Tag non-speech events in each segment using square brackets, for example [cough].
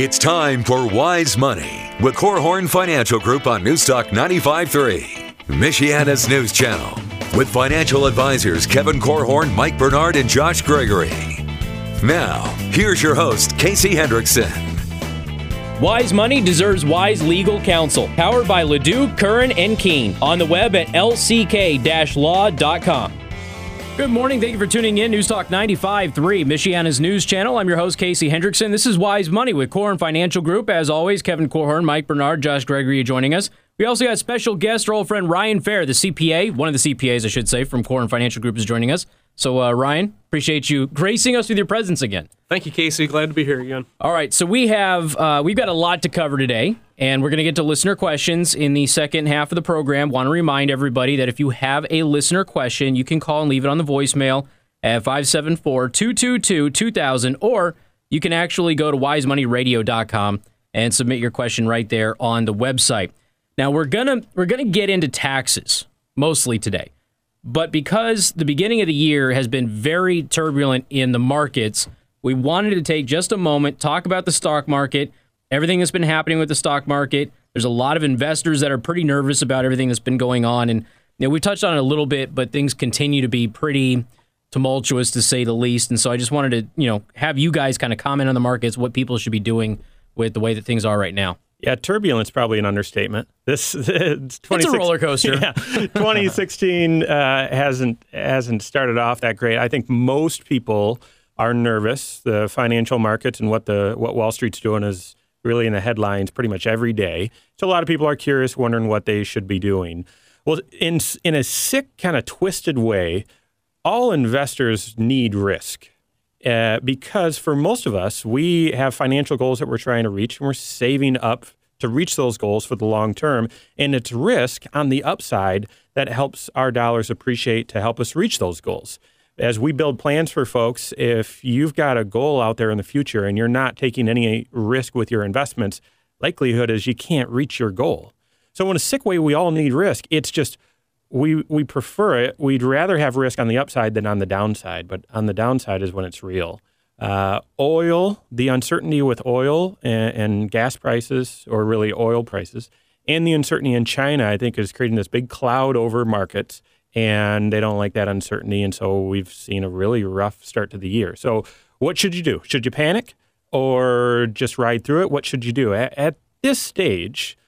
It's time for Wise Money with Korhorn Financial Group on Newstalk 95.3, Michiana's news channel, with financial advisors Kevin Korhorn, Mike Bernard, and Josh Gregory. Now, here's your host, Casey Hendrickson. Wise Money deserves wise legal counsel. Powered by Ledoux, Curran, and Keene. On the web at lck-law.com. Good morning. Thank you for tuning in. News Talk 95.3, Michiana's news channel. I'm your host, Casey Hendrickson. This is Wise Money with Korhorn Financial Group. As always, Kevin Korhorn, Mike Bernard, Josh Gregory joining us. We also got special guest, our old friend Ryan Fair, the CPA, one of the CPAs, I should say, from Korhorn Financial Group is joining us. So, uh, Ryan, appreciate you gracing us with your presence again. Thank you, Casey. Glad to be here again. All right, so we have uh, we've got a lot to cover today, and we're going to get to listener questions in the second half of the program. Want to remind everybody that if you have a listener question, you can call and leave it on the voicemail at 574-222-2000, or you can actually go to wisemoneyradio.com and submit your question right there on the website. Now we're gonna we're gonna get into taxes mostly today. But because the beginning of the year has been very turbulent in the markets, we wanted to take just a moment, talk about the stock market, everything that's been happening with the stock market. There's a lot of investors that are pretty nervous about everything that's been going on. And you know, we touched on it a little bit, but things continue to be pretty tumultuous to say the least. And so I just wanted to, you know, have you guys kind of comment on the markets, what people should be doing with the way that things are right now. Yeah, turbulence probably an understatement. This [laughs] it's, it's a roller coaster. [laughs] Yeah, 2016 uh, hasn't hasn't started off that great. I think most people are nervous. The financial markets and what the what Wall Street's doing is really in the headlines pretty much every day. So a lot of people are curious, wondering what they should be doing. Well, in in a sick kind of twisted way, all investors need risk. Uh, because for most of us, we have financial goals that we're trying to reach, and we're saving up to reach those goals for the long term. And it's risk on the upside that helps our dollars appreciate to help us reach those goals. As we build plans for folks, if you've got a goal out there in the future and you're not taking any risk with your investments, likelihood is you can't reach your goal. So, in a sick way, we all need risk. It's just we we prefer it. We'd rather have risk on the upside than on the downside, but on the downside is when it's real. Uh, oil, the uncertainty with oil and, and, gas prices, or really oil prices, and the uncertainty in China, I think, is creating this big cloud over markets, and they don't like that uncertainty, and so we've seen a really rough start to the year. So, what should you do? Should you panic or just ride through it? What should you do at, at this stage?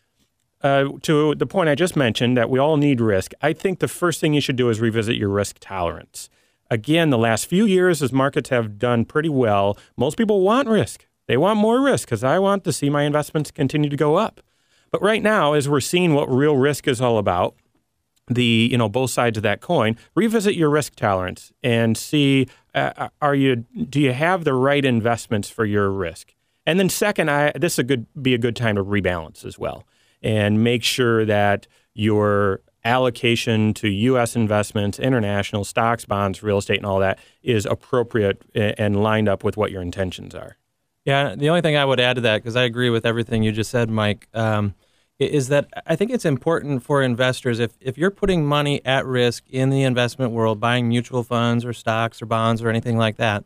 uh, to the point I just mentioned that we all need risk, I think the first thing you should do is revisit your risk tolerance. Again, the last few years, as markets have done pretty well, most people want risk. They want more risk because I want to see my investments continue to go up. But right now, as we're seeing what real risk is all about, the you know both sides of that coin, revisit your risk tolerance and see uh, are you do you have the right investments for your risk. And then second, I, this would good be a good time to rebalance as well and make sure that your allocation to U.S. investments, international stocks, bonds, real estate, and all that is appropriate and lined up with what your intentions are. Yeah, the only thing I would add to that, because I agree with everything you just said, Mike, um, is that I think it's important for investors if, if you're putting money at risk in the investment world, buying mutual funds or stocks or bonds or anything like that,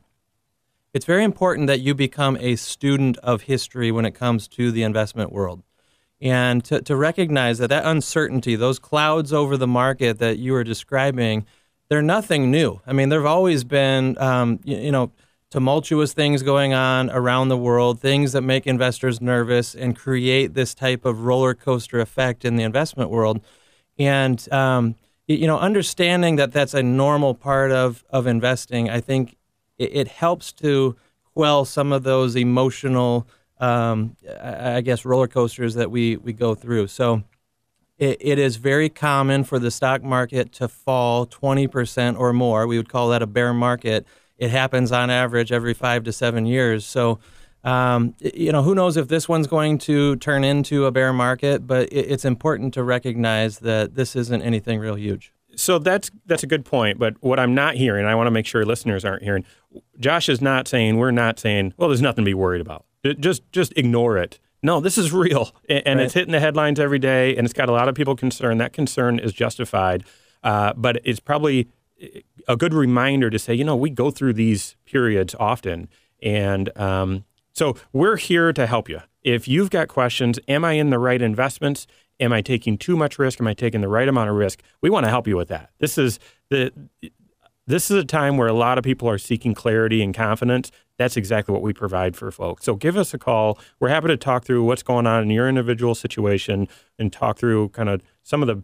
it's very important that you become a student of history when it comes to the investment world and to, to recognize that that uncertainty, those clouds over the market that you were describing, they're nothing new. I mean, there have always been, um, you, you, know, tumultuous things going on around the world, things that make investors nervous and create this type of roller coaster effect in the investment world. And, um, you know, understanding that that's a normal part of, of investing, I think it, it helps to quell some of those emotional um, I, guess, roller coasters that we, we go through. So it, it is very common for the stock market to fall 20% or more. We would call that a bear market. It happens on average every five to seven years. So, um, you know, who knows if this one's going to turn into a bear market, but it, it's important to recognize that this isn't anything real huge. So that's that's a good point. But what I'm not hearing, I want to make sure listeners aren't hearing. Josh is not saying we're not saying, well, there's nothing to be worried about. Just just ignore it. No, this is real, [laughs] and right. it's hitting the headlines every day, and it's got a lot of people concerned. That concern is justified, uh, but it's probably a good reminder to say, you know, we go through these periods often, and um, So we're here to help you. If you've got questions, am I in the right investments? Am I taking too much risk? Am I taking the right amount of risk? We want to help you with that. This is the this is a time where a lot of people are seeking clarity and confidence. That's exactly what we provide for folks. So give us a call. We're happy to talk through what's going on in your individual situation and talk through kind of some of the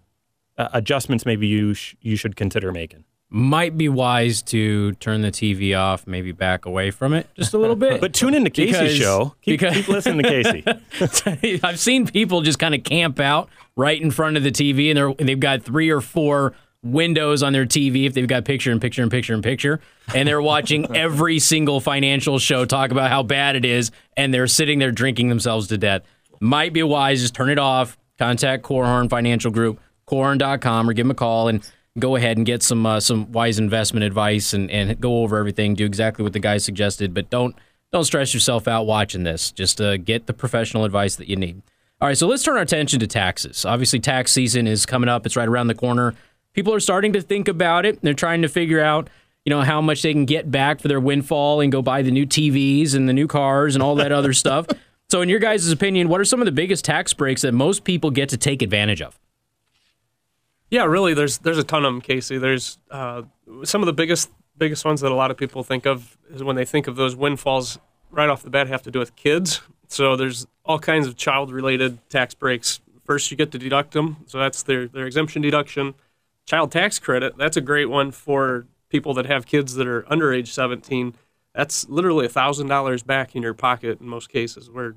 uh, adjustments maybe you sh- you should consider making. Might be wise to turn the TV off, maybe back away from it just a little bit. [laughs] But tune in to Casey's Because- show. Keep, because- keep listening to Casey. [laughs] [laughs] I've seen people just kind of camp out right in front of the TV, and they're they've got three or four windows on their TV if they've got picture and picture and picture and picture, and they're watching every single financial show talk about how bad it is, and they're sitting there drinking themselves to death. Might be wise just turn it off. Contact Korhorn Financial Group, korhorn.com, or give them a call and go ahead and get some uh, some wise investment advice and, and go over everything. Do exactly what the guy suggested, but don't don't stress yourself out watching this. Just uh, get the professional advice that you need. All right, so let's turn our attention to taxes. Obviously, tax season is coming up. It's right around the corner. People are starting to think about it. They're trying to figure out, you know, how much they can get back for their windfall and go buy the new TVs and the new cars and all that other [laughs] stuff. So, in your guys' opinion, what are some of the biggest tax breaks that most people get to take advantage of? Yeah, really. There's there's a ton of them, Casey. There's uh, some of the biggest biggest ones that a lot of people think of is when they think of those windfalls right off the bat have to do with kids. So there's all kinds of child related tax breaks. First, you get to deduct them, so that's their their exemption deduction. Child tax credit. That's a great one for people that have kids that are under age 17. That's literally thousand dollars back in your pocket in most cases, where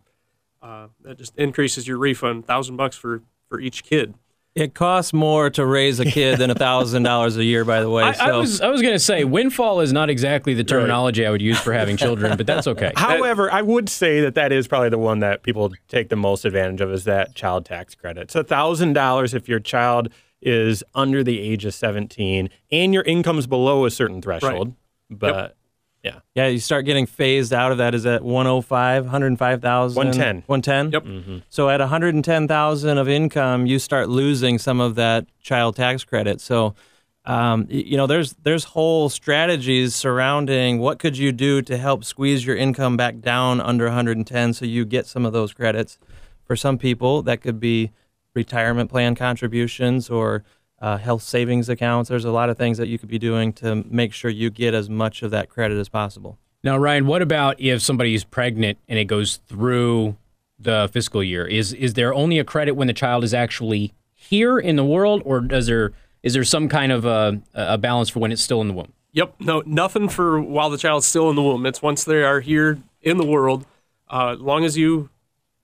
uh, that just increases your refund, thousand bucks for for each kid. It costs more to raise a kid than a thousand dollars a year. By the way, I, so I was I was going to say windfall is not exactly the terminology I would use for having children, but that's okay. [laughs] However, I would say that that is probably the one that people take the most advantage of is that child tax credit. It's thousand dollars if your child is under the age of seventeen and your income's below a certain threshold. But yeah, yeah, you start getting phased out of that. Is at 105, 105,000? 110. 110? Yep. So at 110,000 of income, you start losing some of that child tax credit. So, um, you know, there's there's whole strategies surrounding what could you do to help squeeze your income back down under 110 so you get some of those credits. For some people, that could be retirement plan contributions or uh, health savings accounts. There's a lot of things that you could be doing to make sure you get as much of that credit as possible. Now, Ryan, what about if somebody's pregnant and it goes through the fiscal year? Is is there only a credit when the child is actually here in the world, or does there is there some kind of a, a balance for when it's still in the womb? Yep. No, nothing for while the child's still in the womb. It's once they are here in the world. Uh, as long as you,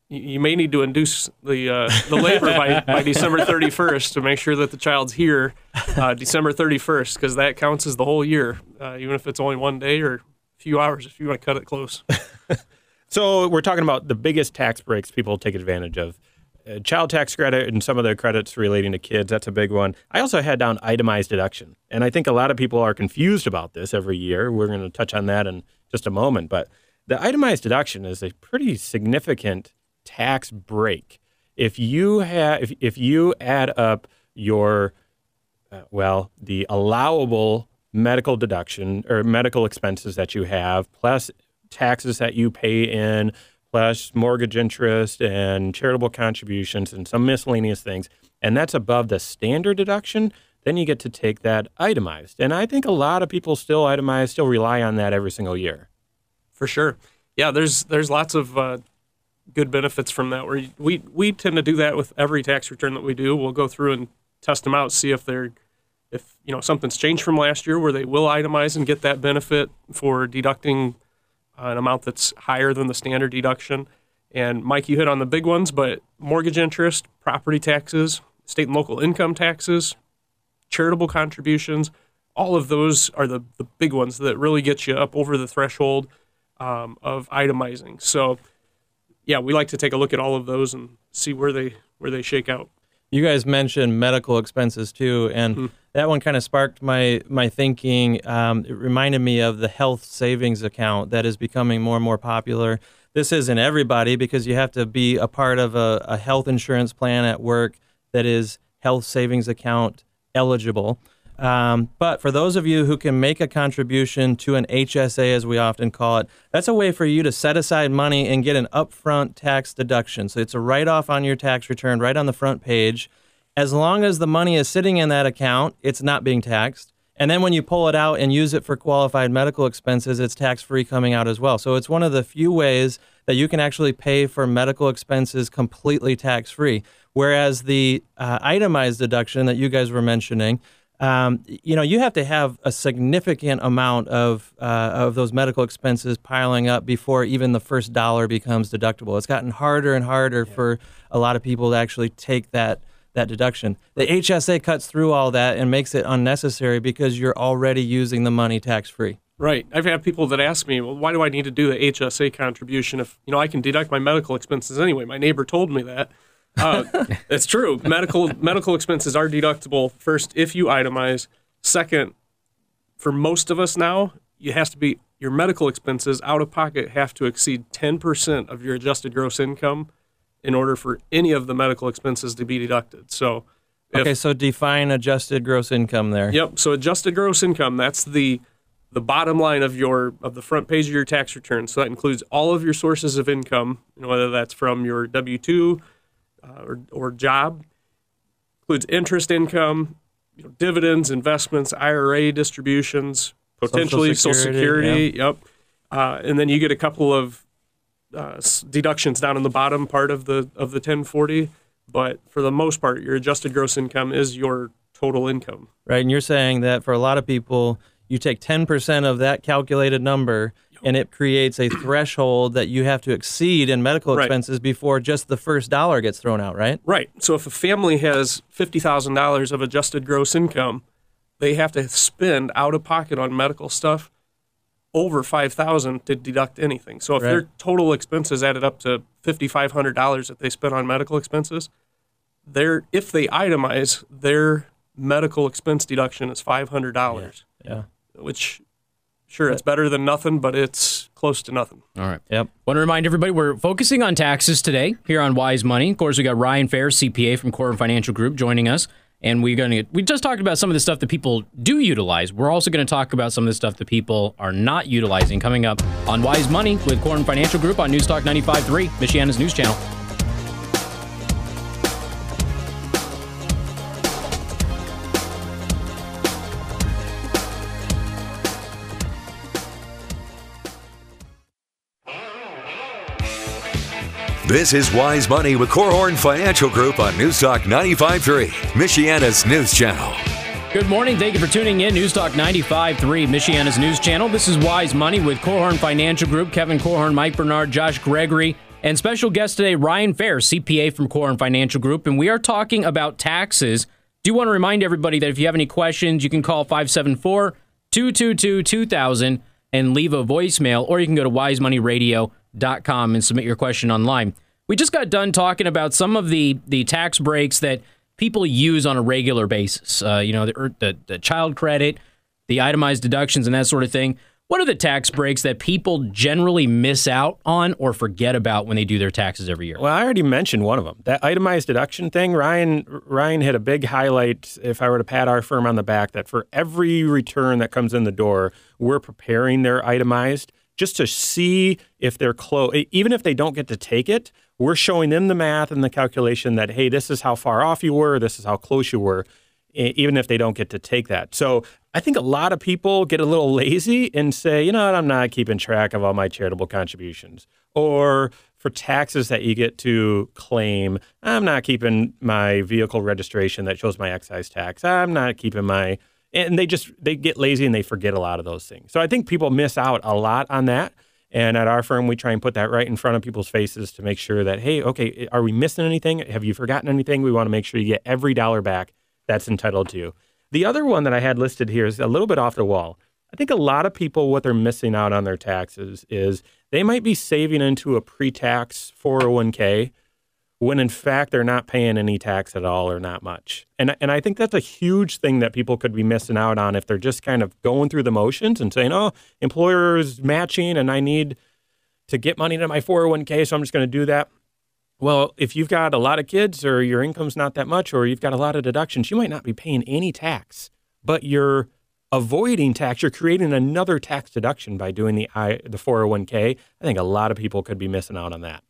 you may need to induce the uh, the labor by, by December 31st to make sure that the child's here uh, December 31st because that counts as the whole year, uh, even if it's only one day or a few hours if you want to cut it close. [laughs] So we're talking about the biggest tax breaks people take advantage of. Uh, child tax credit and some of the credits relating to kids, that's a big one. I also had down itemized deduction. And I think a lot of people are confused about this every year. We're going to touch on that in just a moment. But the itemized deduction is a pretty significant tax break. If you have, if, if you add up your uh, well, the allowable medical deduction or medical expenses that you have, plus taxes that you pay in, plus mortgage interest and charitable contributions and some miscellaneous things, and that's above the standard deduction, then you get to take that itemized. And I think a lot of people still itemize, still rely on that every single year. For sure. Yeah, there's there's lots of uh, good benefits from that. Where we we tend to do that with every tax return that we do. We'll go through and test them out, see if they're if you know something's changed from last year, where they will itemize and get that benefit for deducting uh, an amount that's higher than the standard deduction. And Mike, you hit on the big ones, but mortgage interest, property taxes, state and local income taxes, charitable contributions, all of those are the, the big ones that really get you up over the threshold um, of itemizing. So, yeah, we like to take a look at all of those and see where they where they shake out. You guys mentioned medical expenses too, and that one kind of sparked my my thinking. Um, it reminded me of the health savings account that is becoming more and more popular. This isn't everybody because you have to be a part of a, a health insurance plan at work that is health savings account eligible. Um, but for those of you who can make a contribution to an HSA, as we often call it, that's a way for you to set aside money and get an upfront tax deduction. So it's a write off on your tax return right on the front page. As long as the money is sitting in that account, it's not being taxed. And then when you pull it out and use it for qualified medical expenses, it's tax free coming out as well. So it's one of the few ways that you can actually pay for medical expenses completely tax free. Whereas the uh, itemized deduction that you guys were mentioning, um, you know, you have to have a significant amount of uh, of those medical expenses piling up before even the first dollar becomes deductible. It's gotten harder and harder yeah. for a lot of people to actually take that that deduction. The HSA cuts through all that and makes it unnecessary because you're already using the money tax free. Right. I've had people that ask me, "Well, why do I need to do the HSA contribution if you know I can deduct my medical expenses anyway?" My neighbor told me that. Uh, it's true. Medical medical expenses are deductible first if you itemize. Second, for most of us now, it has to be your medical expenses out of pocket have to exceed 10% of your adjusted gross income in order for any of the medical expenses to be deducted. So if, Okay, so define adjusted gross income there. Yep, so adjusted gross income, that's the the bottom line of your of the front page of your tax return. So that includes all of your sources of income, whether that's from your W2, uh, or, or job. Includes interest income, you know, dividends, investments, IRA distributions, potentially Social Security. Social Security yeah. Yep. Uh, and then you get a couple of uh, deductions down in the bottom part of the of the 1040. But for the most part, your adjusted gross income is your total income. Right, and you're saying that for a lot of people, you take 10% of that calculated number and it creates a threshold that you have to exceed in medical right. expenses before just the first dollar gets thrown out, right? Right. So if a family has $50,000 of adjusted gross income, they have to spend out of pocket on medical stuff over 5000 to deduct anything. So if right. their total expenses added up to $5500 that they spent on medical expenses, their if they itemize their medical expense deduction is $500. Yeah. yeah. Which Sure, it's better than nothing, but it's close to nothing. All right. Yep. Want to remind everybody we're focusing on taxes today here on Wise Money. Of course, we got Ryan Fair, CPA from Core Financial Group, joining us, and we're going to we just talked about some of the stuff that people do utilize. We're also going to talk about some of the stuff that people are not utilizing coming up on Wise Money with Core Financial Group on Newstalk 95.3, Michiana's news channel. This is Wise Money with Korhorn Financial Group on Newstalk 95.3, Michiana's news channel. Good morning. Thank you for tuning in. Newstalk 95.3, Michiana's news channel. This is Wise Money with Korhorn Financial Group. Kevin Korhorn, Mike Bernard, Josh Gregory, and special guest today, Ryan Fair, CPA from Korhorn Financial Group. And we are talking about taxes. Do you want to remind everybody that if you have any questions, you can call 574 222 2000 and leave a voicemail, or you can go to wisemoneyradio.com com and submit your question online. We just got done talking about some of the the tax breaks that people use on a regular basis. Uh, you know, the, the, the child credit, the itemized deductions, and that sort of thing. What are the tax breaks that people generally miss out on or forget about when they do their taxes every year? Well, I already mentioned one of them. That itemized deduction thing. Ryan Ryan hit a big highlight. If I were to pat our firm on the back, that for every return that comes in the door, we're preparing their itemized just to see if they're close. Even if they don't get to take it, we're showing them the math and the calculation that, hey, this is how far off you were, this is how close you were, even if they don't get to take that. So I think a lot of people get a little lazy and say, you know what, I'm not keeping track of all my charitable contributions. Or for taxes that you get to claim, I'm not keeping my vehicle registration that shows my excise tax. I'm not keeping my and they just they get lazy and they forget a lot of those things. So I think people miss out a lot on that. And at our firm, we try and put that right in front of people's faces to make sure that, hey, okay, are we missing anything? Have you forgotten anything? We want to make sure you get every dollar back that's entitled to you. The other one that I had listed here is a little bit off the wall. I think a lot of people, what they're missing out on their taxes is they might be saving into a pre tax 401k when in fact they're not paying any tax at all or not much. And and I think that's a huge thing that people could be missing out on if they're just kind of going through the motions and saying, "Oh, employer is matching and I need to get money into my 401k, so I'm just going to do that." Well, if you've got a lot of kids or your income's not that much or you've got a lot of deductions, you might not be paying any tax but you're avoiding tax. You're creating another tax deduction by doing the I, the 401k. I think a lot of people could be missing out on that.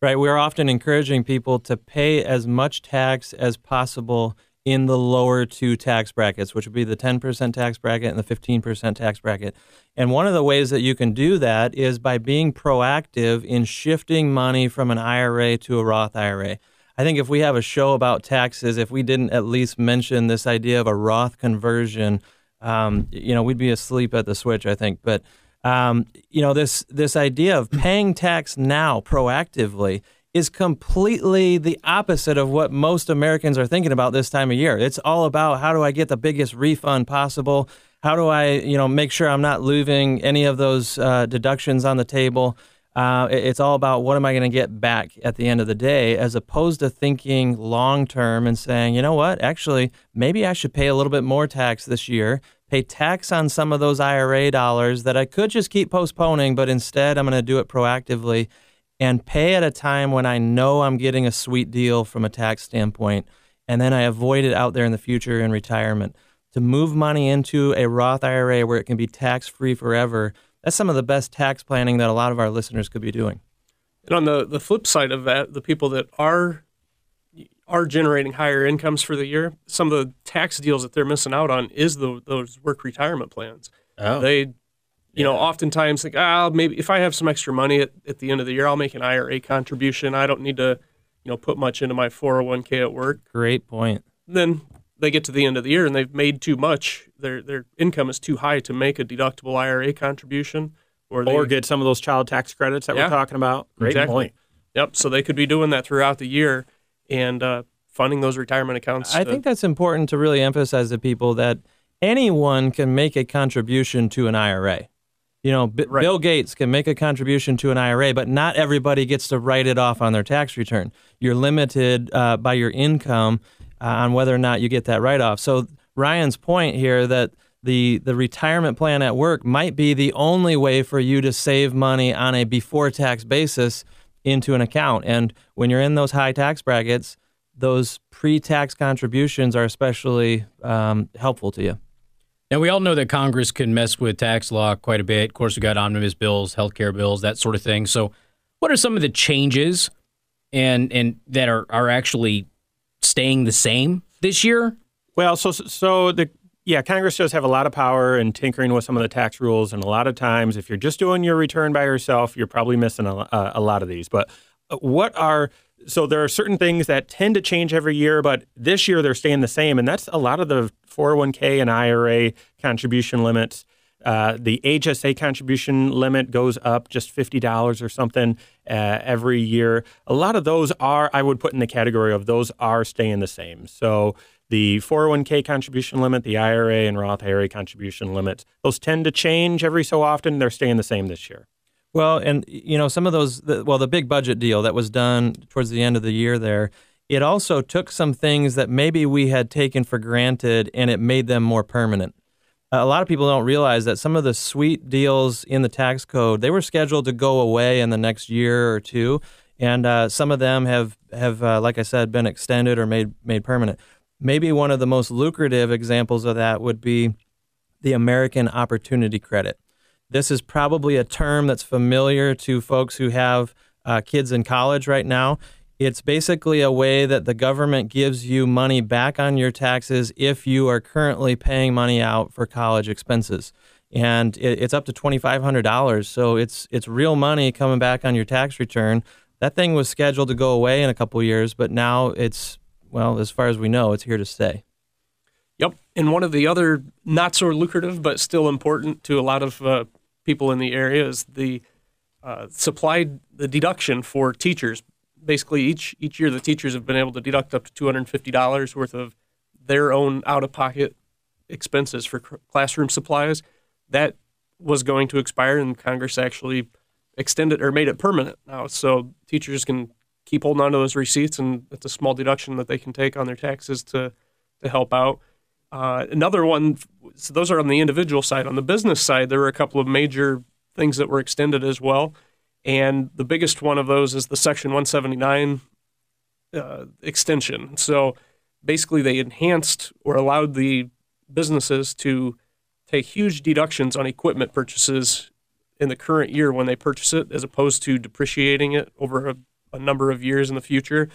Right. We're often encouraging people to pay as much tax as possible in the lower two tax brackets, which would be the 10% tax bracket and the 15% tax bracket. And one of the ways that you can do that is by being proactive in shifting money from an IRA to a Roth IRA. I think if we have a show about taxes, if we didn't at least mention this idea of a Roth conversion, um, you know, we'd be asleep at the switch, I think. But um, you know, this this idea of paying tax now proactively is completely the opposite of what most Americans are thinking about this time of year. It's all about how do I get the biggest refund possible? How do I, you know, make sure I'm not leaving any of those uh, deductions on the table? Uh, it's all about what am I going to get back at the end of the day, as opposed to thinking long term and saying, you know what, actually, maybe I should pay a little bit more tax this year pay tax on some of those IRA dollars that I could just keep postponing, but instead I'm going to do it proactively and pay at a time when I know I'm getting a sweet deal from a tax standpoint. And then I avoid it out there in the future in retirement. To move money into a Roth IRA where it can be tax free forever, that's some of the best tax planning that a lot of our listeners could be doing. And on the, the flip side of that, the people that are are generating higher incomes for the year, some of the tax deals that they're missing out on is the, those work retirement plans. Oh. They, you yeah. know, oftentimes think, ah, maybe if I have some extra money at, at the end of the year, I'll make an IRA contribution. I don't need to, you know, put much into my 401k at work. Great point. Then they get to the end of the year and they've made too much. Their their income is too high to make a deductible IRA contribution, or they, or get some of those child tax credits that yeah, we're talking about. Great exactly. point. Yep. So they could be doing that throughout the year and uh, funding those retirement accounts. I think that's important to really emphasize to people that anyone can make a contribution to an IRA. You know, B- right. Bill Gates can make a contribution to an IRA, but not everybody gets to write it off on their tax return. You're limited uh, by your income uh, on whether or not you get that write off. So Ryan's point here that the the retirement plan at work might be the only way for you to save money on a before tax basis into an account. And when you're in those high tax brackets, those pre-tax contributions are especially um, helpful to you. Now we all know that Congress can mess with tax law quite a bit. Of course, we've got omnibus bills, healthcare bills, that sort of thing. So, what are some of the changes and and that are are actually staying the same this year? Well, so so the yeah, Congress does have a lot of power in tinkering with some of the tax rules, and a lot of times, if you're just doing your return by yourself, you're probably missing a, a lot of these. But uh, what are so there are certain things that tend to change every year, but this year they're staying the same, and that's a lot of the 401k and IRA contribution limits. Uh, the HSA contribution limit goes up just $50 or something uh, every year. A lot of those are, I would put in the category of those are staying the same. So the 401k contribution limit, the IRA and Roth IRA contribution limits, those tend to change every so often. They're staying the same this year. Well, and you know, some of those, well, the big budget deal that was done towards the end of the year there, it also took some things that maybe we had taken for granted and it made them more permanent. A lot of people don't realize that some of the sweet deals in the tax code, they were scheduled to go away in the next year or two. And uh, some of them have, have uh, like I said, been extended or made, made permanent. Maybe one of the most lucrative examples of that would be the American Opportunity Credit. This is probably a term that's familiar to folks who have uh, kids in college right now. It's basically a way that the government gives you money back on your taxes if you are currently paying money out for college expenses. And it, it's up to $2,500. So it's, it's real money coming back on your tax return. That thing was scheduled to go away in a couple years, but now it's well, as far as we know, it's here to stay. Yep. And one of the other not so lucrative, but still important to a lot of uh, people in the area is the uh, supply, the deduction for teachers. Basically, each each year the teachers have been able to deduct up to two hundred and fifty dollars worth of their own out of pocket expenses for classroom supplies. That was going to expire, and Congress actually extended or made it permanent now, so teachers can keep holding on to those receipts, and it's a small deduction that they can take on their taxes to to help out. Uh, another one, so those are on the individual side. On the business side, there were a couple of major things that were extended as well, and the biggest one of those is the Section 179 uh, extension. So basically, they enhanced or allowed the businesses to take huge deductions on equipment purchases in the current year when they purchase it, as opposed to depreciating it over a, a number of years in the future.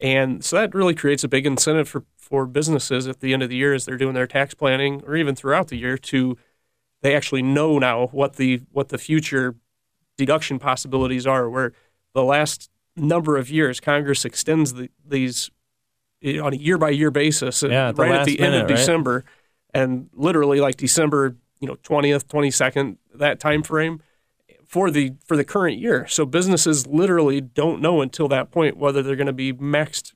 And so that really creates a big incentive for, for businesses at the end of the year as they're doing their tax planning or even throughout the year to they actually know now what the what the future deduction possibilities are where the last number of years Congress extends the, these eh, on a year by year basis Yeah, at the right at the end minute, of right? December and literally like December you know 20th 22nd that time frame for the for the current year so businesses literally don't know until that point whether they're going to be maxed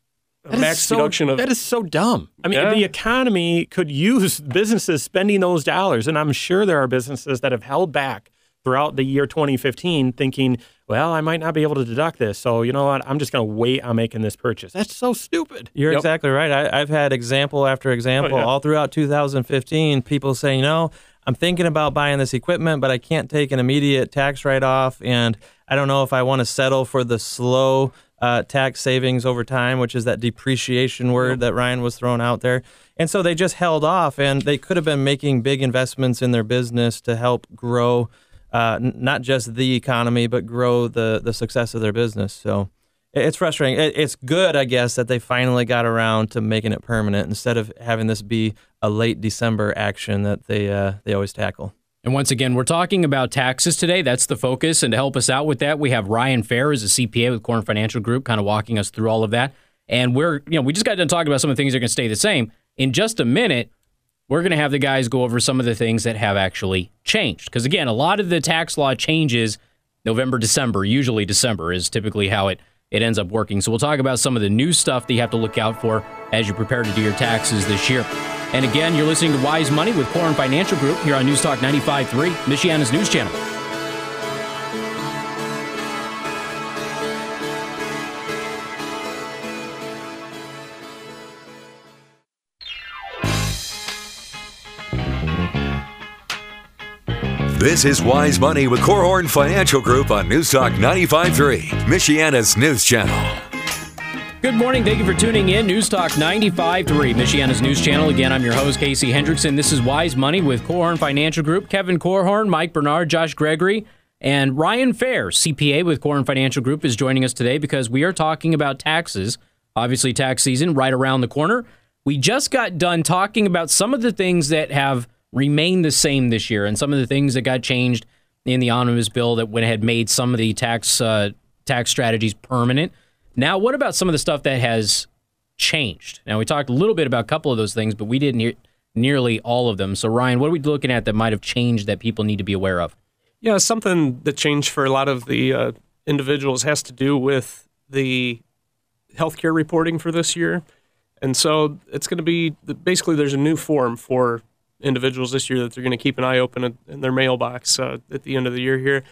a max so, deduction of that is so dumb. I mean, Yeah. the economy could use businesses spending those dollars, and I'm sure there are businesses that have held back throughout the year 2015, thinking, "Well, I might not be able to deduct this, so you know what? I'm just going to wait on making this purchase." That's so stupid. You're Yep. exactly right. I, I've had example after example Oh, yeah. all throughout 2015. People saying, "No, I'm thinking about buying this equipment, but I can't take an immediate tax write-off, and I don't know if I want to settle for the slow uh, tax savings over time, which is that depreciation word that Ryan was throwing out there." And so they just held off, and they could have been making big investments in their business to help grow. Uh, n- not just the economy, but grow the, the success of their business. So It's frustrating. It's good, I guess, that they finally got around to making it permanent instead of having this be a late December action that they uh, they always tackle. And once again, we're talking about taxes today. That's the focus. And to help us out with that, we have Ryan Fair as a CPA with Corn Financial Group, kind of walking us through all of that. And we're, you know, we just got done talking about some of the things that are going to stay the same. In just a minute, we're going to have the guys go over some of the things that have actually changed. Because again, a lot of the tax law changes November, December. Usually December is typically how it it ends up working. So we'll talk about some of the new stuff that you have to look out for as you prepare to do your taxes this year. And again, you're listening to Wise Money with Corn Financial Group here on News Talk 95.3, Michiana's news channel. This is Wise Money with Korhorn Financial Group on News Talk 95.3, Michiana's news channel. Good morning. Thank you for tuning in. News Talk 95.3, Michiana's news channel. Again, I'm your host, Casey Hendrickson. This is Wise Money with Korhorn Financial Group. Kevin Korhorn, Mike Bernard, Josh Gregory, and Ryan Fair, CPA with Korhorn Financial Group, is joining us today because we are talking about taxes. Obviously, tax season right around the corner. We just got done talking about some of the things that have remained the same this year and some of the things that got changed in the omnibus bill that went ahead made some of the tax uh, tax strategies permanent. Now, what about some of the stuff that has changed? Now, we talked a little bit about a couple of those things, but we didn't hear nearly all of them. So, Ryan, what are we looking at that might have changed that people need to be aware of? Yeah, something that changed for a lot of the uh, individuals has to do with the healthcare reporting for this year. And so it's going to be basically there's a new form for individuals this year that they're going to keep an eye open in, their mailbox uh, at the end of the year here.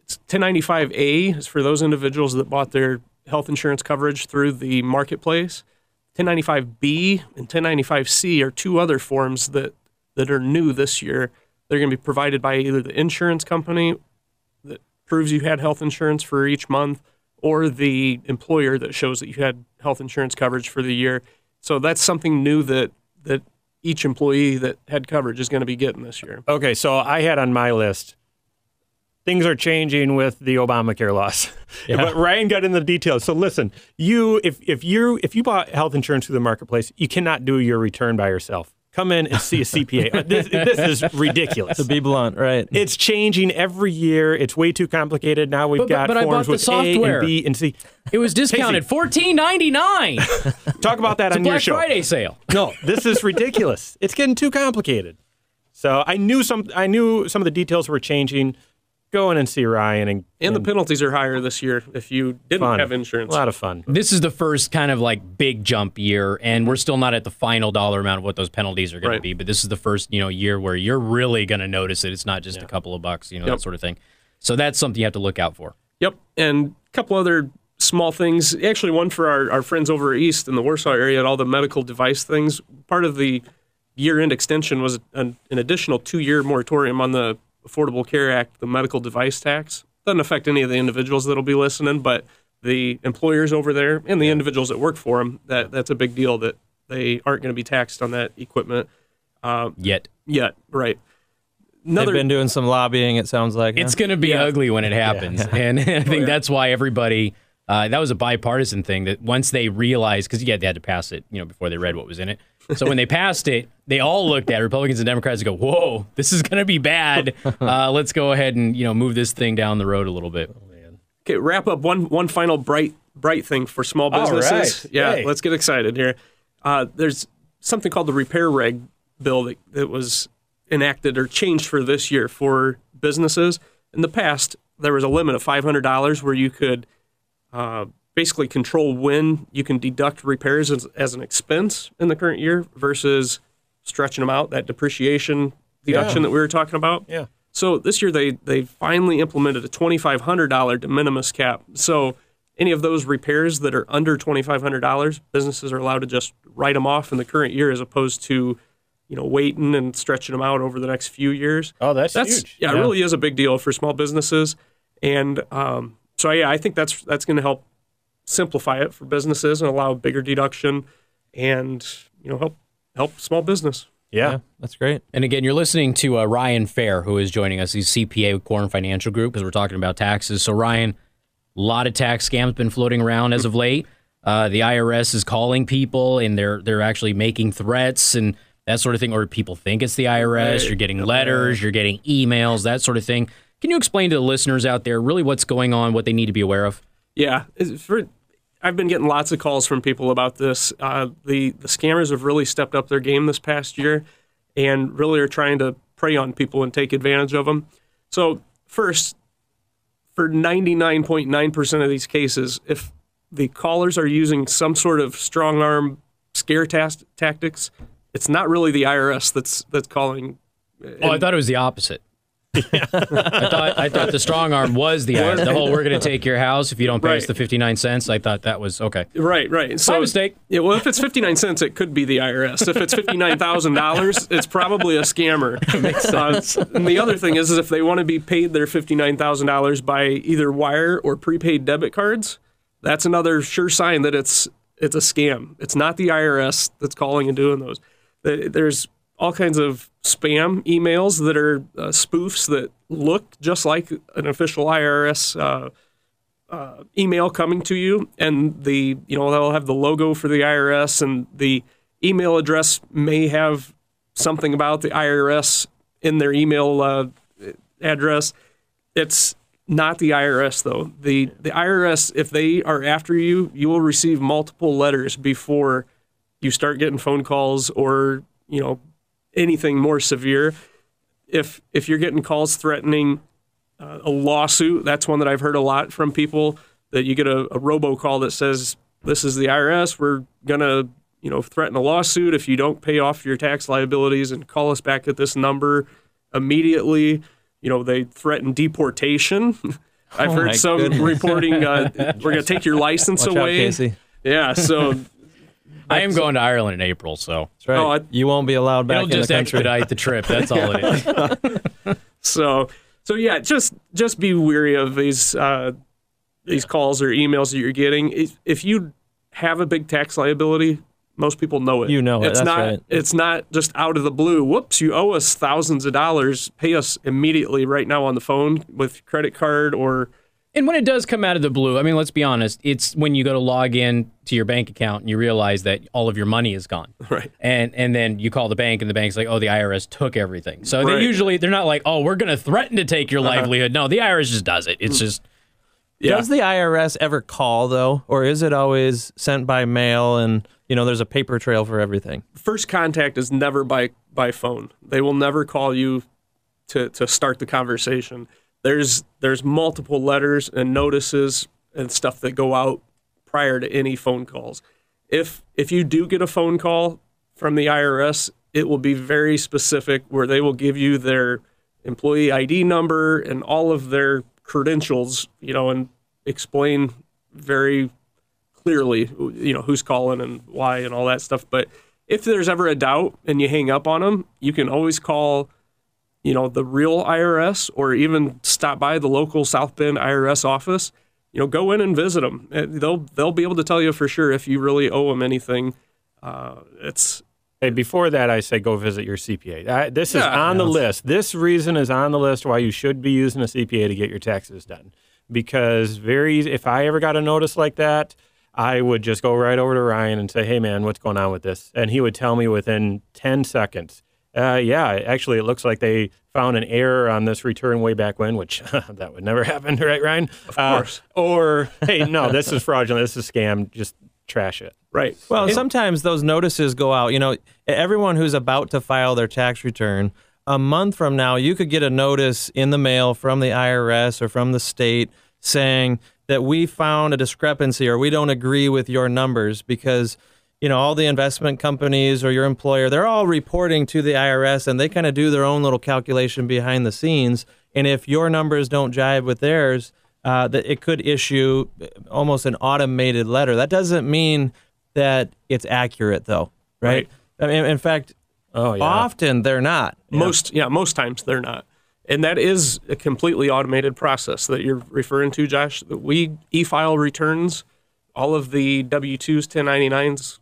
It's 1095A is for those individuals that bought their health insurance coverage through the marketplace. 1095B and 1095C are two other forms that, that are new this year. They're going to be provided by either the insurance company that proves you had health insurance for each month or the employer that shows that you had health insurance coverage for the year. So that's something new that that each employee that had coverage is going to be getting this year. Okay, so I had on my list things are changing with the Obamacare laws. but Ryan got in the details. So listen, you if if you if you bought health insurance through the marketplace, you cannot do your return by yourself. Come in and see a CPA. Uh, this, this is [laughs] ridiculous. To be blunt, right? It's changing every year. It's way too complicated. Now we've But- but- got but I bought forms the with A software. and B and C. It was discounted fourteen ninety nine. [laughs] Talk about that on your Black show. Friday sale. No, this is ridiculous. it's getting too complicated. So I knew some. I knew some of the details were changing. Go in and see Ryan and, And the penalties are higher this year if you didn't fun. have insurance. A lot of fun. This is the first kind of like big jump year, and we're still not at the final dollar amount of what those penalties are going Right. to be. But this is the first you know year where you're really going to notice it. It's not just a couple of bucks, you know Yep. that sort of thing. So that's something you have to look out for. Yep. And a couple other small things. Actually, one for our, our friends over east in the Warsaw area at all the medical device things. Part of the year end extension was an, an additional two year moratorium on the Affordable Care Act, the medical device tax. Doesn't affect any of the individuals that'll be listening, but the employers over there and the individuals that work for them, that, that's a big deal that they aren't going to be taxed on that equipment. Yet yet. Right. They've Another been doing some lobbying. It sounds like it's huh? going to be Yeah. ugly when it happens, [laughs] and [laughs] I think that's why everybody. Uh, that was a bipartisan thing that once they realized, because yeah, they had to pass it, you know, before they read what was in it. So when they passed it, they all looked at Republicans and Democrats and go, "Whoa, this is going to be bad. [laughs] Uh, let's go ahead and you know move this thing down the road a little bit." Okay, wrap up one one final bright bright thing for small businesses. right. Yeah, Yay. let's get excited here. Uh, there's something called the repair reg bill that, that was enacted or changed for this year for businesses. In the past, there was a limit of five hundred dollars where you could uh, basically control when you can deduct repairs as, as an expense in the current year versus stretching them out. That depreciation deduction Yeah. that we were talking about. Yeah. So this year they they finally implemented a twenty five hundred dollar de minimis cap. So any of those repairs that are under twenty five hundred dollars, businesses are allowed to just write them off in the current year, as opposed to you know waiting and stretching them out over the next few years. Oh, that's, That's huge. yeah, it really is a big deal for small businesses, and um, so yeah, I think that's that's going to help simplify it for businesses and allow bigger deduction, and you know help help small business. Yeah. Yeah, that's great. And again, you're listening to uh, Ryan Fair, who is joining us. He's CPA with Corn Financial Group because we're talking about taxes. So, Ryan, a lot of tax scams been floating around as of late. Uh, the IRS is calling people, and they're they're actually making threats and that sort of thing. Or people think it's the IRS. Right. You're getting letters, you're getting emails, that sort of thing. Can you explain to the listeners out there really what's going on, what they need to be aware of? Yeah, for, I've been getting lots of calls from people about this. Uh, the the scammers have really stepped up their game this past year, and really are trying to prey on people and take advantage of them. So first, for ninety nine point nine percent of these cases, if the callers are using some sort of strong arm scare tactics, it's not really the IRS that's that's calling. Oh, I thought it was the opposite. I thought I thought the strong arm was the IRS. The whole "we're going to take your house if you don't pay us the fifty nine cents." I thought that was okay. Right, right. So, mistake. Yeah, well, if it's fifty nine cents, it could be the IRS. If it's fifty nine thousand dollars, it's probably a scammer. [laughs] Makes uh, sense. and the other thing is, is if they want to be paid their fifty nine thousand dollars by either wire or prepaid debit cards, that's another sure sign that it's it's a scam. It's not the IRS that's calling and doing those. There's all kinds of spam emails that are uh, spoofs that look just like an official IRS. Uh, email coming to you and the you know they'll have the logo for the IRS and the email address may have something about the IRS in their email uh, address it's not the IRS though the the IRS if they are after you you will receive multiple letters before you start getting phone calls or you know anything more severe if if you're getting calls threatening uh, a lawsuit. That's one that I've heard a lot from people that you get a, a robocall that says this is the IRS. We're gonna you know threaten a lawsuit if you don't pay off your tax liabilities and call us back at this number immediately. You know they threaten deportation. [laughs] I've Oh heard some goodness. reporting uh, [laughs] we're gonna take your license Watch out, away. Casey. Yeah, so I am going to Ireland in April, so That's right. Oh, I- you won't be allowed back it'll in the just country. expedite the trip. That's all it is. [laughs] So so yeah, just just be weary of these uh, these calls or emails that you're getting. If, if you have a big tax liability, most people know it. You know it, It's that's not right. it's not just out of the blue. Whoops, you owe us thousands of dollars. Pay us immediately right now on the phone with credit card or And when it does come out of the blue, I mean, let's be honest, it's when you go to log in to your bank account and you realize that all of your money is gone. [laughs] right. And and then you call the bank and the bank's like, "Oh, the IRS took everything." So they usually they're not like, "Oh, we're going to threaten to take your uh-huh. livelihood." No, the IRS just does it. It's mm. just Yeah. Does the IRS ever call though, or is it always sent by mail and you know there's a paper trail for everything? First contact is never by by phone. They will never call you to to start the conversation. There's there's multiple letters and notices and stuff that go out prior to any phone calls. If if you do get a phone call from the IRS, it will be very specific where they will give you their employee ID number and all of their credentials, you know, and explain very clearly, you know, who's calling and why and all that stuff. But if there's ever a doubt and you hang up on them, you can always call, you know, the real IRS or even stop by the local South Bend IRS office. You know, go in and visit them. They'll they'll be able to tell you for sure if you really owe them anything. Uh, it's Hey, before that, I say go visit your CPA. I, this is Yeah, on the list. This reason is on the list why you should be using a CPA to get your taxes done. Because very easy, if I ever got a notice like that, I would just go right over to Ryan and say, "Hey, man, what's going on with this?" And he would tell me within ten seconds. Uh, yeah, actually, it looks like they found an error on this return way back when, which [laughs] that would never [laughs] happen, right, Ryan? Of course. or [laughs] hey, no, this is fraudulent. This is a scam. Just trash it. Right. Well, sometimes those notices go out. You know, everyone who's about to file their tax return, a month from now, you could get a notice in the mail from the IRS or from the state saying that we found a discrepancy or we don't agree with your numbers because you know all the investment companies or your employer they're all reporting to the IRS and they kind of do their own little calculation behind the scenes. And if your numbers don't jive with theirs uh, that it could issue almost an automated letter. That doesn't mean that it's accurate though right, I mean, in fact Oh yeah. often they're not. Most yeah, most times they're not. And that is a completely automated process that you're referring to, Josh. We e-file returns, all of the W-2s, 1099s,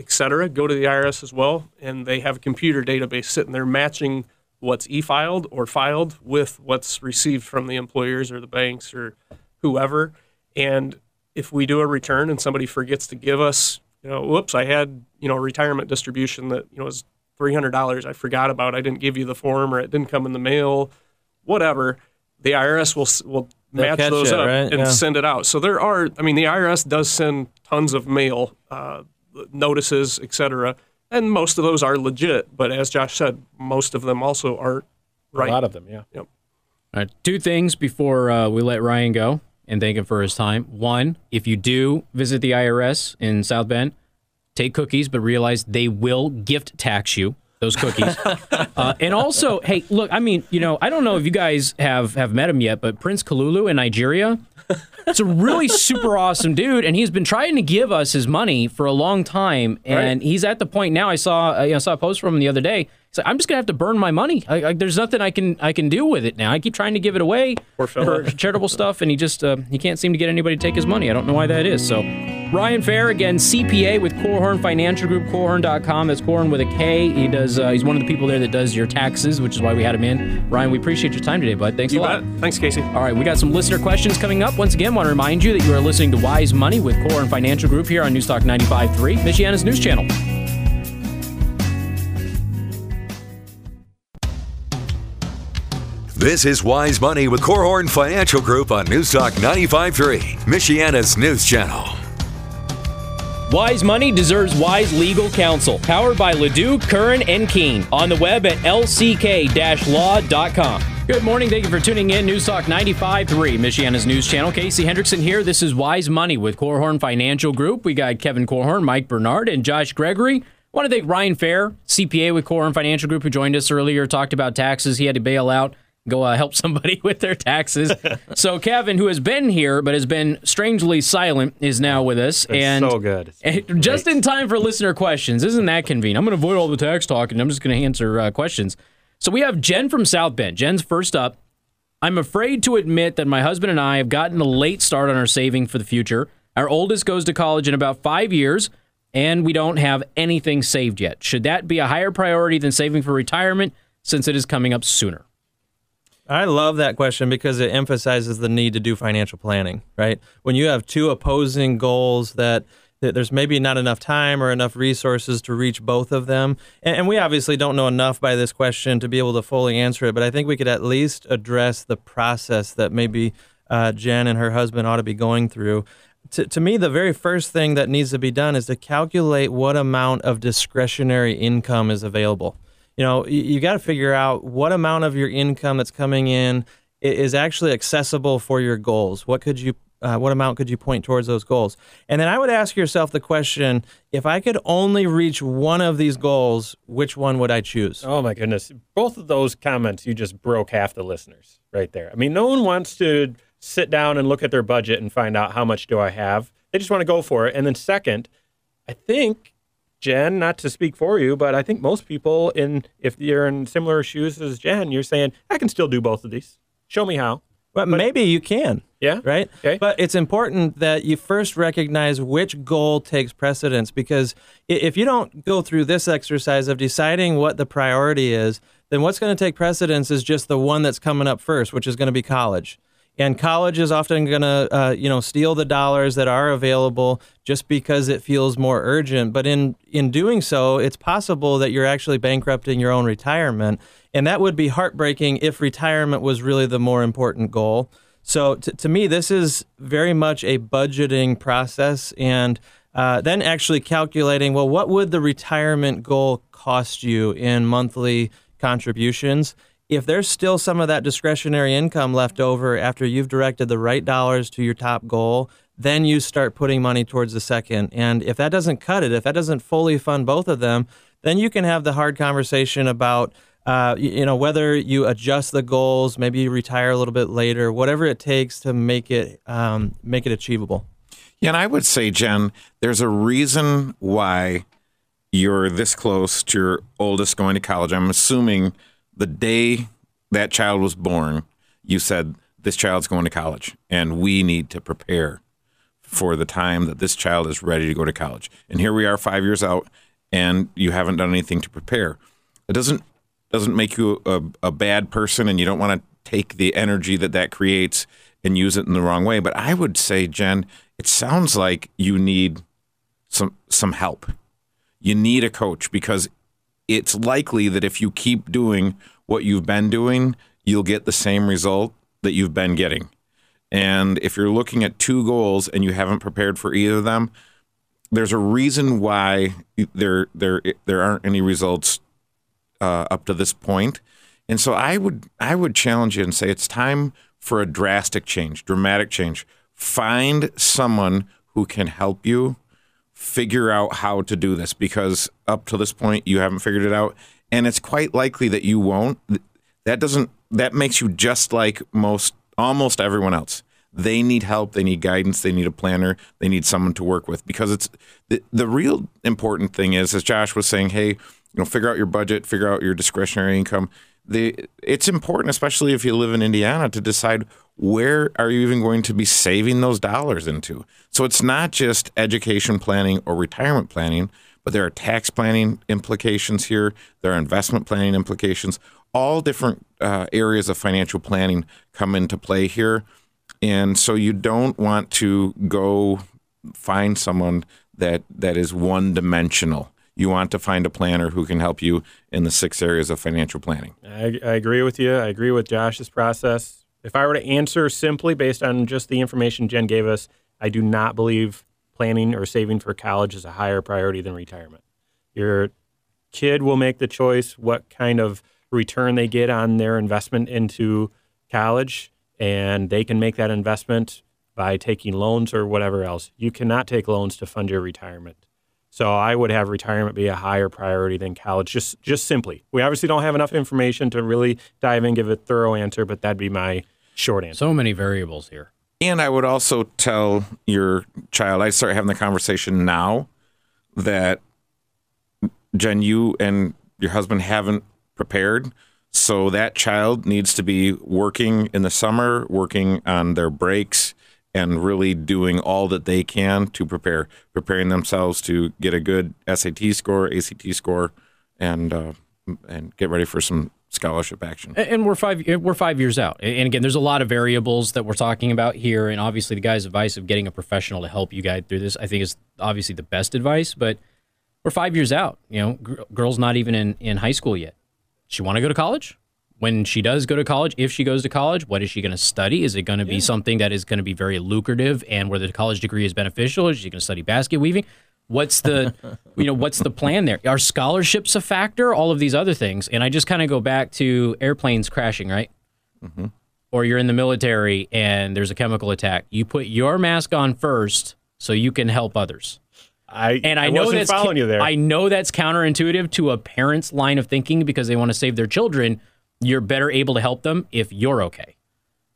et cetera, go to the IRS as well, and they have a computer database sitting there matching what's e-filed or filed with what's received from the employers or the banks or whoever. And if we do a return and somebody forgets to give us, you know, whoops, I had, you know, a retirement distribution that, you know, was $300 I forgot about. I didn't give you the form or it didn't come in the mail, whatever. The IRS will will They'll match those it, up right? and Yeah. send it out. So there are, I mean, the IRS does send tons of mail uh, notices, et cetera, and most of those are legit. But as Josh said, most of them also aren't right. A lot of them, yeah. Yep. All right, two things before uh, we let Ryan go and thank him for his time. One, if you do visit the IRS in South Bend, take cookies, but realize they will gift tax you those cookies. uh, and also, hey, look, I mean, you know, I don't know if you guys have have met him yet, but Prince Kalulu in Nigeria, it's a really super awesome dude, and he's been trying to give us his money for a long time, and he's at the point now. I saw uh, you know, I saw a post from him the other day. He's like, I'm just gonna have to burn my money. I, I, there's nothing I can I can do with it now. I keep trying to give it away for charitable stuff, and he just uh, he can't seem to get anybody to take his money. I don't know why that is. So, Ryan Fair again, CPA with Korhorn Financial Group, Korhorn.com. That's Korhorn with a K. He does. Uh, he's one of the people there that does your taxes, which is why we had him in. Ryan, we appreciate your time today, bud. Thanks You a lot. bet. Thanks, Casey. All right, we got some listener questions coming up. Once again, want to remind you that you are listening to Wise Money with Korhorn Financial Group here on Newstalk 95.3, Michiana's news channel. This is Wise Money with Korhorn Financial Group on Newstalk 95.3, Michiana's news channel. Wise Money deserves wise legal counsel. Powered by Ledoux, Curran, and Keene. On the web at lck-law.com. Good morning. Thank you for tuning in. News Talk 95.3, Michiana's news channel. Casey Hendrickson here. This is Wise Money with Korhorn Financial Group. We got Kevin Korhorn, Mike Bernard, and Josh Gregory. I want to thank Ryan Fair, CPA with Korhorn Financial Group, who joined us earlier, talked about taxes. He had to bail out go uh, help somebody [laughs] with their taxes. so Kevin, who has been here but has been strangely silent, is now with us. That's and so good. And just in time for listener questions. Isn't that convenient? I'm going to avoid all the tax talk and I'm just going to answer uh, questions. So we have Jen from South Bend. Jen's first up. I'm afraid to admit that my husband and I have gotten a late start on our saving for the future. Our oldest goes to college in about five years, and we don't have anything saved yet. Should that be a higher priority than saving for retirement since it is coming up sooner? I love that question because it emphasizes the need to do financial planning, right? When you have two opposing goals that, that there's maybe not enough time or enough resources to reach both of them. And, and we obviously don't know enough by this question to be able to fully answer it, but I think we could at least address the process that maybe uh, Jen and her husband ought to be going through. To, to me, the very first thing that needs to be done is to calculate what amount of discretionary income is available you know you, you got to figure out what amount of your income that's coming in is actually accessible for your goals what could you uh, what amount could you point towards those goals and then i would ask yourself the question if i could only reach one of these goals which one would i choose Oh my goodness. Both of those comments, you just broke half the listeners right there. I mean, no one wants to sit down and look at their budget and find out how much do I have. They just want to go for it. And then second, I think Jen, not to speak for you, but I think most people in if you're in similar shoes as Jen, you're saying, I can still do both of these. Show me how. But, maybe you can. Yeah. Right? Okay. But it's important that you first recognize which goal takes precedence because if you don't go through this exercise of deciding what the priority is, then what's going to take precedence is just the one that's coming up first, which is going to be college. And college is often going to, uh, you know, steal the dollars that are available just because it feels more urgent. But in in doing so, it's possible that you're actually bankrupting your own retirement, and that would be heartbreaking if retirement was really the more important goal. So to, to me, this is very much a budgeting process, and uh, then actually calculating, well, what would the retirement goal cost you in monthly contributions? If there's still some of that discretionary income left over after you've directed the right dollars to your top goal, then you start putting money towards the second. And if that doesn't cut it, if that doesn't fully fund both of them, then you can have the hard conversation about uh, you know whether you adjust the goals, maybe you retire a little bit later, whatever it takes to make it um, make it achievable. Yeah, and I would say, Jen, there's a reason why you're this close to your oldest going to college. I'm assuming the day that child was born, you said this child's going to college, and we need to prepare for the time that this child is ready to go to college. And here we are, five years out, and you haven't done anything to prepare. It doesn't doesn't make you a, a bad person, and you don't want to take the energy that that creates and use it in the wrong way. But I would say, Jen, it sounds like you need some some help. You need a coach because it's likely that if you keep doing what you've been doing, you'll get the same result that you've been getting. And if you're looking at two goals and you haven't prepared for either of them, there's a reason why there there there aren't any results uh, up to this point. And so I would I would challenge you and say it's time for a drastic change, dramatic change. Find someone who can help you figure out how to do this because up to this point you haven't figured it out. And it's quite likely that you won't. That doesn't that makes you just like most almost everyone else. They need help. They need guidance. They need a planner. They need someone to work with because it's the, the real important thing is as josh was saying hey you know figure out your budget figure out your discretionary income. The it's important especially if you live in indiana to decide where are you even going to be saving those dollars into so it's not just education planning or retirement planning but there are tax planning implications here there are investment planning implications all different uh, areas of financial planning come into play here and so you don't want to go find someone that that is one dimensional you want to find a planner who can help you in the six areas of financial planning I, I agree with you. I agree with Josh's process. If I were to answer simply based on just the information Jen gave us, I do not believe planning or saving for college is a higher priority than retirement. Your kid will make the choice what kind of return they get on their investment into college, and they can make that investment by taking loans or whatever else. You cannot take loans to fund your retirement. So I would have retirement be a higher priority than college, just just simply. We obviously don't have enough information to really dive in, give a thorough answer, but that'd be my short answer. So many variables here. And I would also tell your child, I start having the conversation now that Jen, you and your husband haven't prepared. So that child needs to be working in the summer, working on their breaks, and really doing all that they can to prepare, preparing themselves to get a good SAT score, ACT score, and uh, and get ready for some scholarship action. And- we're five we're five years out. And again, there's a lot of variables that we're talking about here. And obviously, the guy's advice of getting a professional to help you guide through this, I think, is obviously the best advice. But we're five years out. You know, girl's not even in in high school yet. She want to go to college. When she does go to college, if she goes to college, what is she going to study? Is it going to be something that is going to be very lucrative and where the college degree is beneficial? Is she going to study basket weaving? What's the, [laughs] you know, what's the plan there? Are scholarships a factor? All of these other things, and I just kind of go back to airplanes crashing, right? Mm-hmm. Or you're in the military and there's a chemical attack. You put your mask on first so you can help others. I And I, know wasn't that's following you there. I know that's counterintuitive to a parent's line of thinking because they want to save their children. You're better able to help them if you're okay.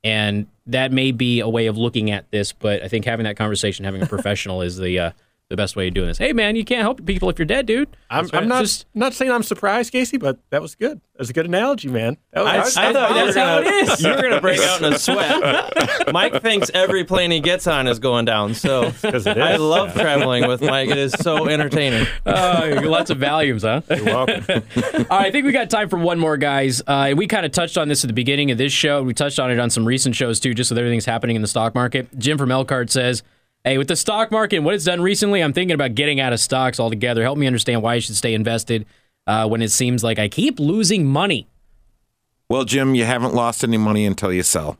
And that may be a way of looking at this, but I think having that conversation, having a [laughs] professional is the uh, the best way of doing this. Hey, man, you can't help people if you're dead, dude. I'm, I'm not Just- not saying I'm surprised, Casey, but that was good. That was a good analogy, man. That was, I, I thought you were that's how gonna, it is. you were gonna break out in a [laughs] sweat. Mike thinks every plane he gets on is going down. So [laughs] 'cause it I love traveling with Mike. It is so [laughs] entertaining. Uh, lots of volumes, huh? You're welcome. All right, I think we got time for one more, guys. Uh, we kind of touched on this at the beginning of this show. We touched on it on some recent shows too, just with everything's happening in the stock market. Jim from Elkhart says, "Hey, with the stock market and what it's done recently, I'm thinking about getting out of stocks altogether. Help me understand why I should stay invested uh, when it seems like I keep losing money." Well, Jim, you haven't lost any money until you sell.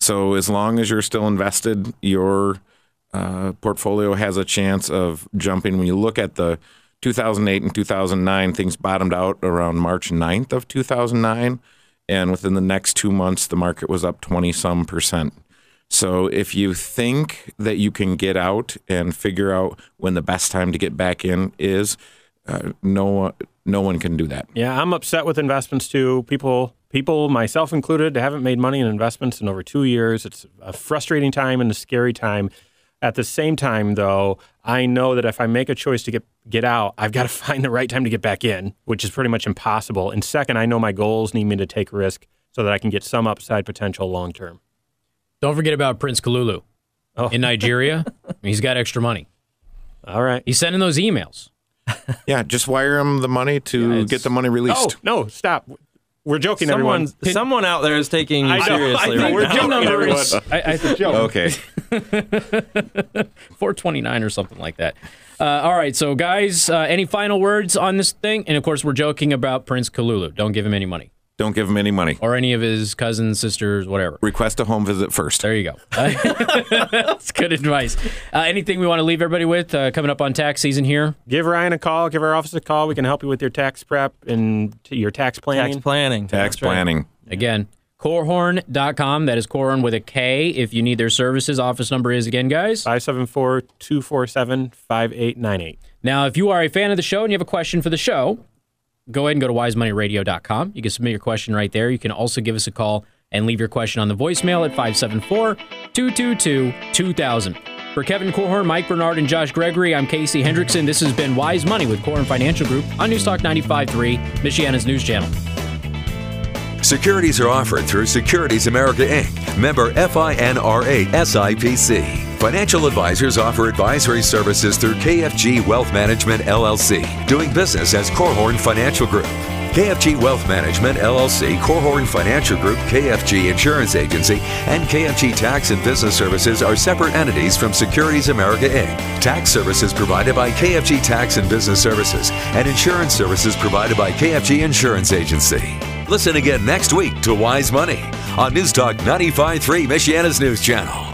So as long as you're still invested, your uh, portfolio has a chance of jumping. When you look at the 2008 and 2009, things bottomed out around March 9th of 2009, and within the next two months, the market was up 20 some percent. So if you think that you can get out and figure out when the best time to get back in is, uh, no, no one can do that. Yeah, I'm upset with investments too. People, people, myself included, haven't made money in investments in over two years. It's a frustrating time and a scary time. At the same time, though, I know that if I make a choice to get get out, I've got to [laughs] find the right time to get back in, which is pretty much impossible. And second, I know my goals need me to take risk so that I can get some upside potential long term. Don't forget about Prince Kalulu Oh. in Nigeria. [laughs] He's got extra money. All right. He's sending those emails. [laughs] Yeah, just wire him the money to it's- get the money released. Oh no! Stop. We're joking, Someone, everyone. someone out there is taking you I know, seriously I know, right we're now. joking, everyone. is I, I, Okay. [laughs] 429 or something like that. Uh, all right, so guys, uh, any final words on this thing? And of course, we're joking about Prince Kalulu. Don't give him any money Don't give him any money. or any of his cousins, sisters, whatever. Request a home visit first. There you go. [laughs] That's good advice. Uh, anything we want to leave everybody with uh, coming up on tax season here? Give Ryan a call. Give our office a call. We can help you with your tax prep and t- your tax planning. Tax planning. Tax That's right. planning. Again, korhorn.com. That is corehorn with a K. If you need their services, office number is again, guys. 574 247 5898. Now, if you are a fan of the show and you have a question for the show, go ahead and go to wisemoneyradio.com. You can submit your question right there. You can also give us a call and leave your question on the voicemail at 574 222 2000. For Kevin Korhorn, Mike Bernard, and Josh Gregory, I'm Casey Hendrickson. This has been Wise Money with Korhorn Financial Group on Newstalk 95.3, Michiana's news channel. Securities are offered through Securities America Inc., member FINRA SIPC. Financial advisors offer advisory services through KFG Wealth Management LLC, doing business as Korhorn Financial Group. KFG Wealth Management LLC, Korhorn Financial Group, KFG Insurance Agency, and KFG Tax and Business Services are separate entities from Securities America Inc. Tax services provided by KFG Tax and Business Services, and insurance services provided by KFG Insurance Agency. Listen again next week to Wise Money on News Talk 95.3 Michiana's News Channel.